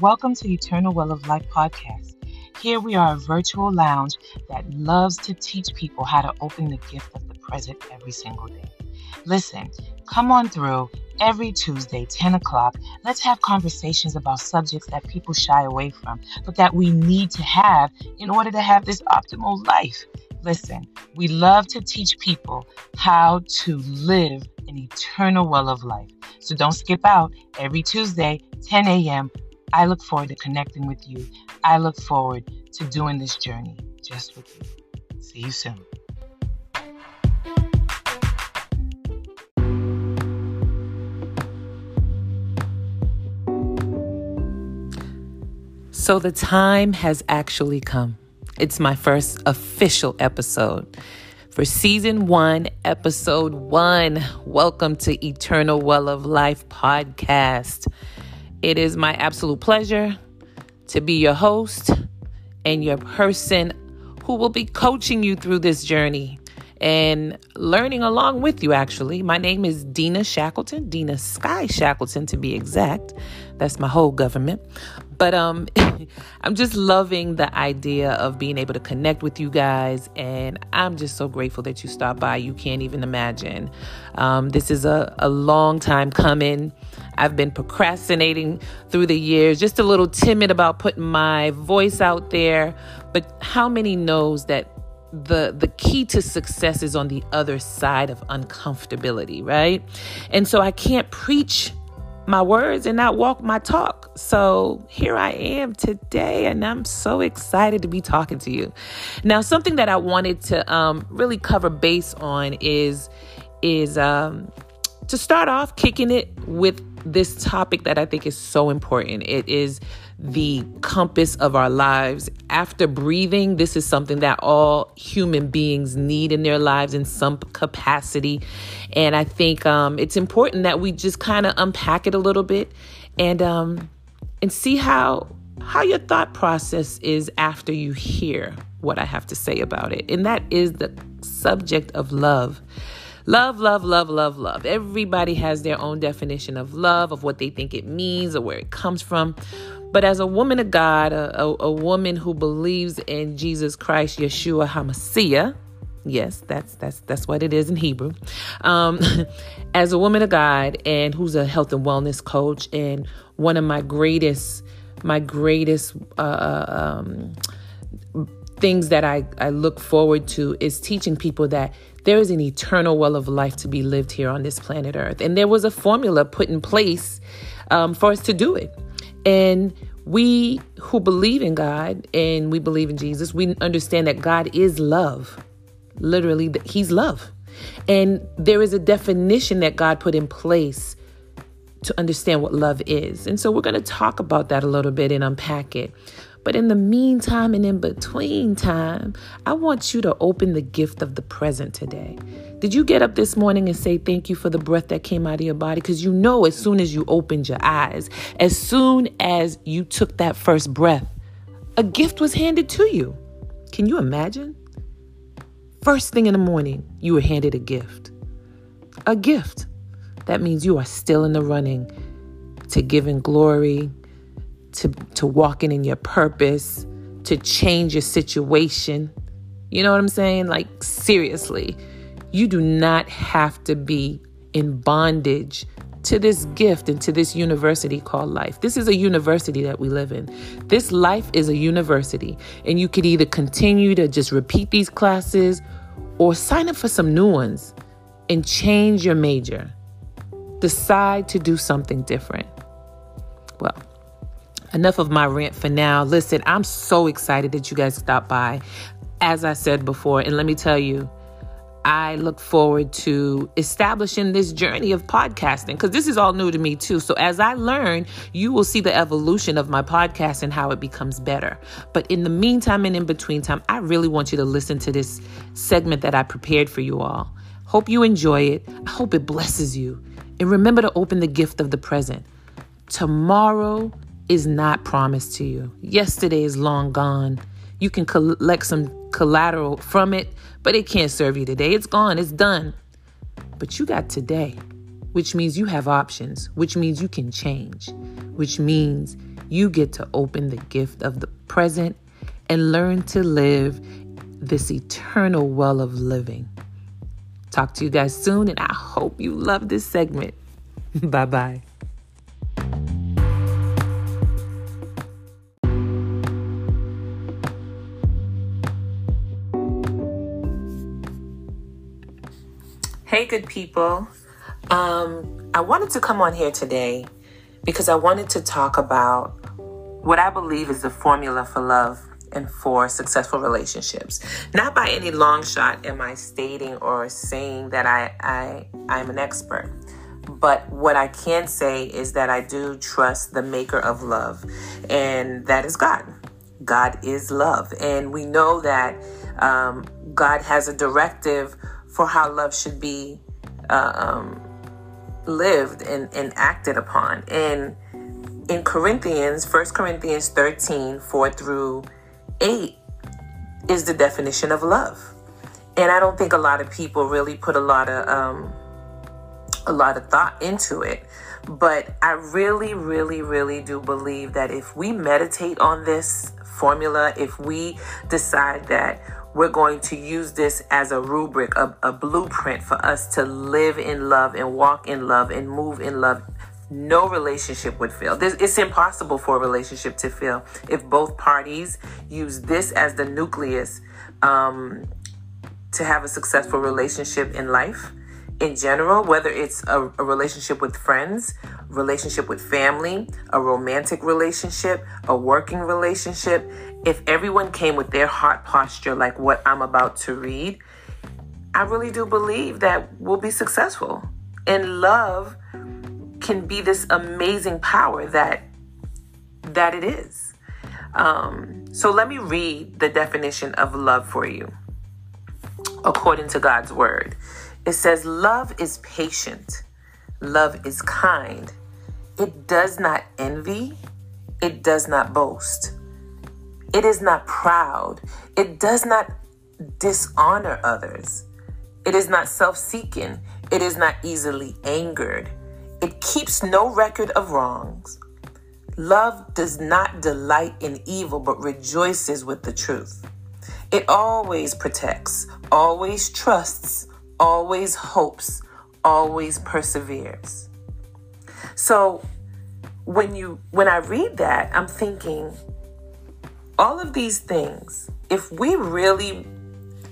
Welcome to Eternal Well of Life podcast. Here we are a virtual lounge that loves to teach people how to open the gift of the present every single day. Listen, come on through every Tuesday, 10 o'clock. Let's have conversations about subjects that people shy away from, but that we need to have in order to have this optimal life. Listen, we love to teach people how to live an eternal well of life. So don't skip out every Tuesday, 10 a.m. I look forward to connecting with you. I look forward to doing this journey just with you. See you soon. So the time has actually come. It's my first official episode for season one, episode one. Welcome to Eternal Well of Life podcast. It is my absolute pleasure to be your host and your person who will be coaching you through this journey and learning along with you, actually. My name is Dina Shackleton, Dina Sky Shackleton to be exact. That's my whole government. But um, I'm just loving the idea of being able to connect with you guys. And I'm just so grateful that you stopped by. You can't even imagine. Um, this is a, a long time coming. I've been procrastinating through the years, just a little timid about putting my voice out there. But how many knows that the the key to success is on the other side of uncomfortability, right? And so I can't preach my words and not walk my talk. So here I am today, and I'm so excited to be talking to you. Now, something that I wanted to um, really cover base on is is um, to start off kicking it with this topic that I think is so important. It is the compass of our lives. After breathing, this is something that all human beings need in their lives in some capacity. And I think um, it's important that we just kind of unpack it a little bit and um, and see how how your thought process is after you hear what I have to say about it. And that is the subject of love. Love, love, love, love, love. Everybody has their own definition of love, of what they think it means or where it comes from. But as a woman of God, a, a, a woman who believes in Jesus Christ, Yeshua HaMashiach, yes, that's that's that's what it is in Hebrew. Um, as a woman of God and who's a health and wellness coach, and one of my greatest, my greatest uh, uh um, things that I, I look forward to is teaching people that there is an eternal well of life to be lived here on this planet Earth. And there was a formula put in place um, for us to do it. And we who believe in God and we believe in Jesus, we understand that God is love. Literally, He's love. And there is a definition that God put in place to understand what love is. And so we're going to talk about that a little bit and unpack it. But in the meantime and in between time, I want you to open the gift of the present today. Did you get up this morning and say thank you for the breath that came out of your body? Because you know, as soon as you opened your eyes, as soon as you took that first breath, a gift was handed to you. Can you imagine? First thing in the morning, you were handed a gift. A gift. That means you are still in the running to giving glory, to, to walking in your purpose, to change your situation. You know what I'm saying? Like, seriously, you do not have to be in bondage to this gift and to this university called life. This is a university that we live in. This life is a university, and you could either continue to just repeat these classes or sign up for some new ones and change your major. Decide to do something different. Well, enough of my rant for now. Listen, I'm so excited that you guys stopped by. As I said before, and let me tell you, I look forward to establishing this journey of podcasting because this is all new to me too. So, as I learn, you will see the evolution of my podcast and how it becomes better. But in the meantime and in between time, I really want you to listen to this segment that I prepared for you all. Hope you enjoy it. I hope it blesses you. And remember to open the gift of the present. Tomorrow is not promised to you. Yesterday is long gone. You can collect some collateral from it, but it can't serve you today. It's gone, it's done. But you got today, which means you have options, which means you can change, which means you get to open the gift of the present and learn to live this eternal well of living. Talk to you guys soon, and I hope you love this segment. bye bye. Good people. Um, I wanted to come on here today because I wanted to talk about what I believe is the formula for love and for successful relationships. Not by any long shot am I stating or saying that I, I I'm an expert. But what I can say is that I do trust the maker of love, and that is God. God is love. And we know that um, God has a directive for how love should be uh, um, lived and, and acted upon. And in Corinthians, 1 Corinthians 13, 4 through 8, is the definition of love. And I don't think a lot of people really put a lot of um, a lot of thought into it. But I really, really, really do believe that if we meditate on this formula, if we decide that we're going to use this as a rubric, a, a blueprint for us to live in love and walk in love and move in love no relationship would fail. it's impossible for a relationship to fail if both parties use this as the nucleus um, to have a successful relationship in life in general, whether it's a, a relationship with friends, relationship with family, a romantic relationship, a working relationship, if everyone came with their heart posture like what I'm about to read, I really do believe that we'll be successful. And love can be this amazing power that that it is. Um, so let me read the definition of love for you according to God's word. It says, Love is patient, love is kind, it does not envy, it does not boast, it is not proud, it does not dishonor others, it is not self seeking, it is not easily angered, it keeps no record of wrongs. Love does not delight in evil, but rejoices with the truth. It always protects, always trusts, always hopes, always perseveres. So when you when I read that, I'm thinking all of these things, if we really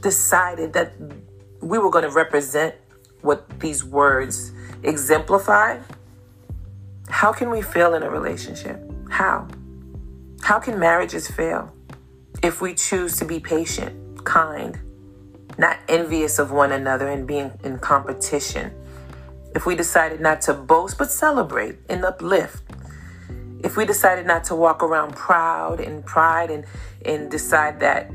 decided that we were going to represent what these words exemplify, how can we fail in a relationship? How? How can marriages fail if we choose to be patient, kind, not envious of one another and being in competition. If we decided not to boast but celebrate and uplift. If we decided not to walk around proud and pride and, and decide that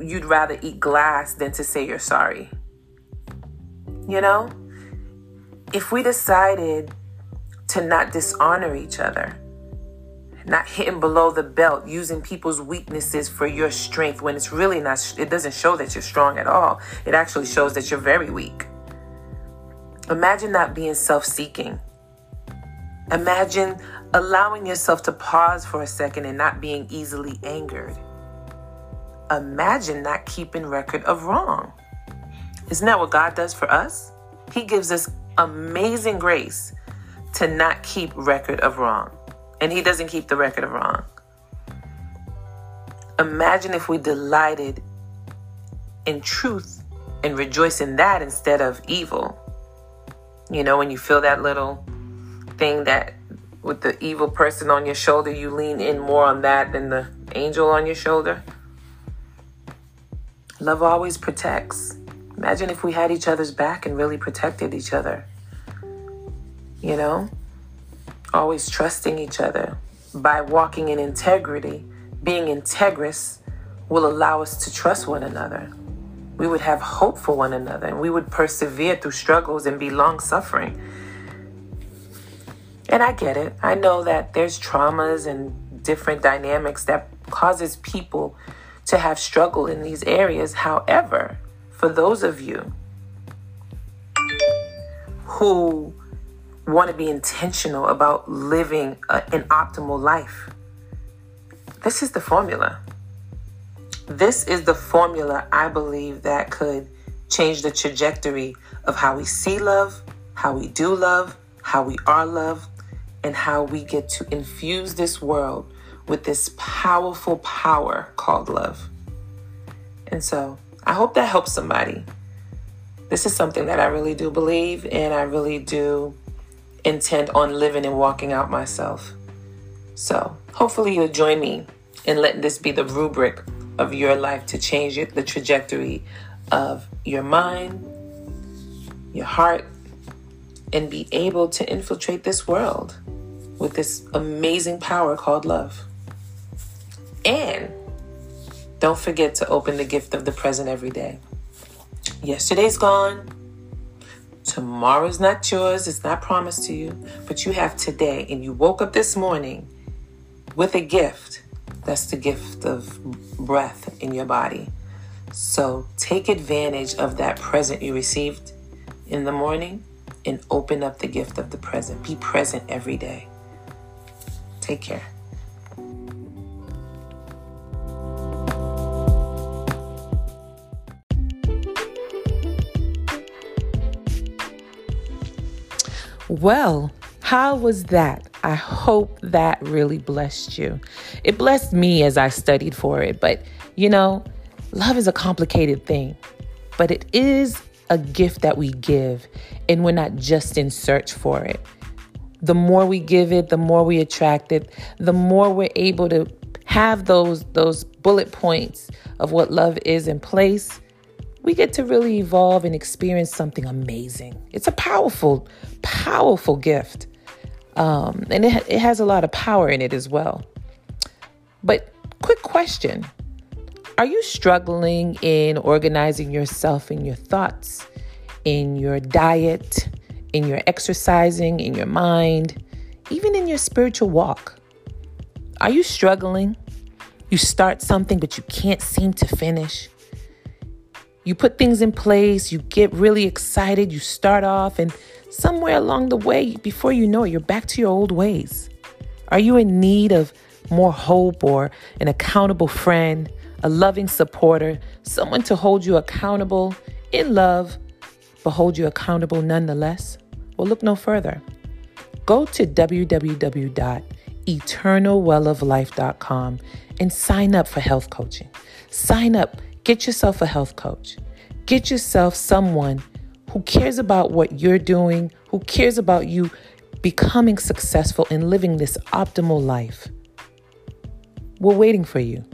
you'd rather eat glass than to say you're sorry. You know? If we decided to not dishonor each other, not hitting below the belt, using people's weaknesses for your strength when it's really not, it doesn't show that you're strong at all. It actually shows that you're very weak. Imagine not being self seeking. Imagine allowing yourself to pause for a second and not being easily angered. Imagine not keeping record of wrong. Isn't that what God does for us? He gives us amazing grace to not keep record of wrong and he doesn't keep the record of wrong. Imagine if we delighted in truth and rejoice in that instead of evil. You know, when you feel that little thing that with the evil person on your shoulder, you lean in more on that than the angel on your shoulder. Love always protects. Imagine if we had each other's back and really protected each other. You know? always trusting each other by walking in integrity, being integrous will allow us to trust one another. We would have hope for one another and we would persevere through struggles and be long suffering. And I get it. I know that there's traumas and different dynamics that causes people to have struggle in these areas. However, for those of you who want to be intentional about living a, an optimal life, this is the formula. This is the formula I believe that could change the trajectory of how we see love, how we do love, how we are loved, and how we get to infuse this world with this powerful power called love. And so I hope that helps somebody. This is something that I really do believe, and I really do intend on living and walking out myself. So hopefully you'll join me in letting this be the rubric of your life to change it, the trajectory of your mind, your heart, and be able to infiltrate this world with this amazing power called love. And don't forget to open the gift of the present every day. Yesterday's gone. Tomorrow's not yours. It's not promised to you. But you have today. And you woke up this morning with a gift. That's the gift of breath in your body. So take advantage of that present you received in the morning and open up the gift of the present. Be present every day. Take care. Well, how was that? I hope that really blessed you. It blessed me as I studied for it, but you know, love is a complicated thing, but it is a gift that we give, and we're not just in search for it. The more we give it, the more we attract it, the more we're able to have those those bullet points of what love is in place we get to really evolve and experience something amazing. It's a powerful, powerful gift. Um, and it, it has a lot of power in it as well. But, quick question Are you struggling in organizing yourself in your thoughts, in your diet, in your exercising, in your mind, even in your spiritual walk? Are you struggling? You start something, but you can't seem to finish. You put things in place, you get really excited, you start off, and somewhere along the way, before you know it, you're back to your old ways. Are you in need of more hope or an accountable friend, a loving supporter, someone to hold you accountable in love, but hold you accountable nonetheless? Well, look no further. Go to www.eternalwelloflife.com and sign up for health coaching. Sign up Get yourself a health coach. Get yourself someone who cares about what you're doing, who cares about you becoming successful and living this optimal life. We're waiting for you.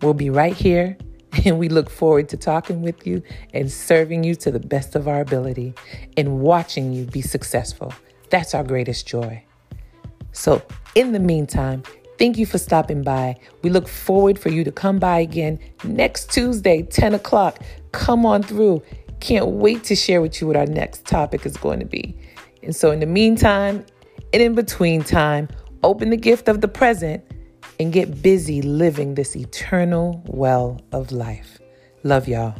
We'll be right here, and we look forward to talking with you and serving you to the best of our ability and watching you be successful. That's our greatest joy. So, in the meantime, Thank you for stopping by. We look forward for you to come by again next Tuesday, 10 o'clock. Come on through. Can't wait to share with you what our next topic is going to be. And so, in the meantime and in between time, open the gift of the present and get busy living this eternal well of life. Love y'all.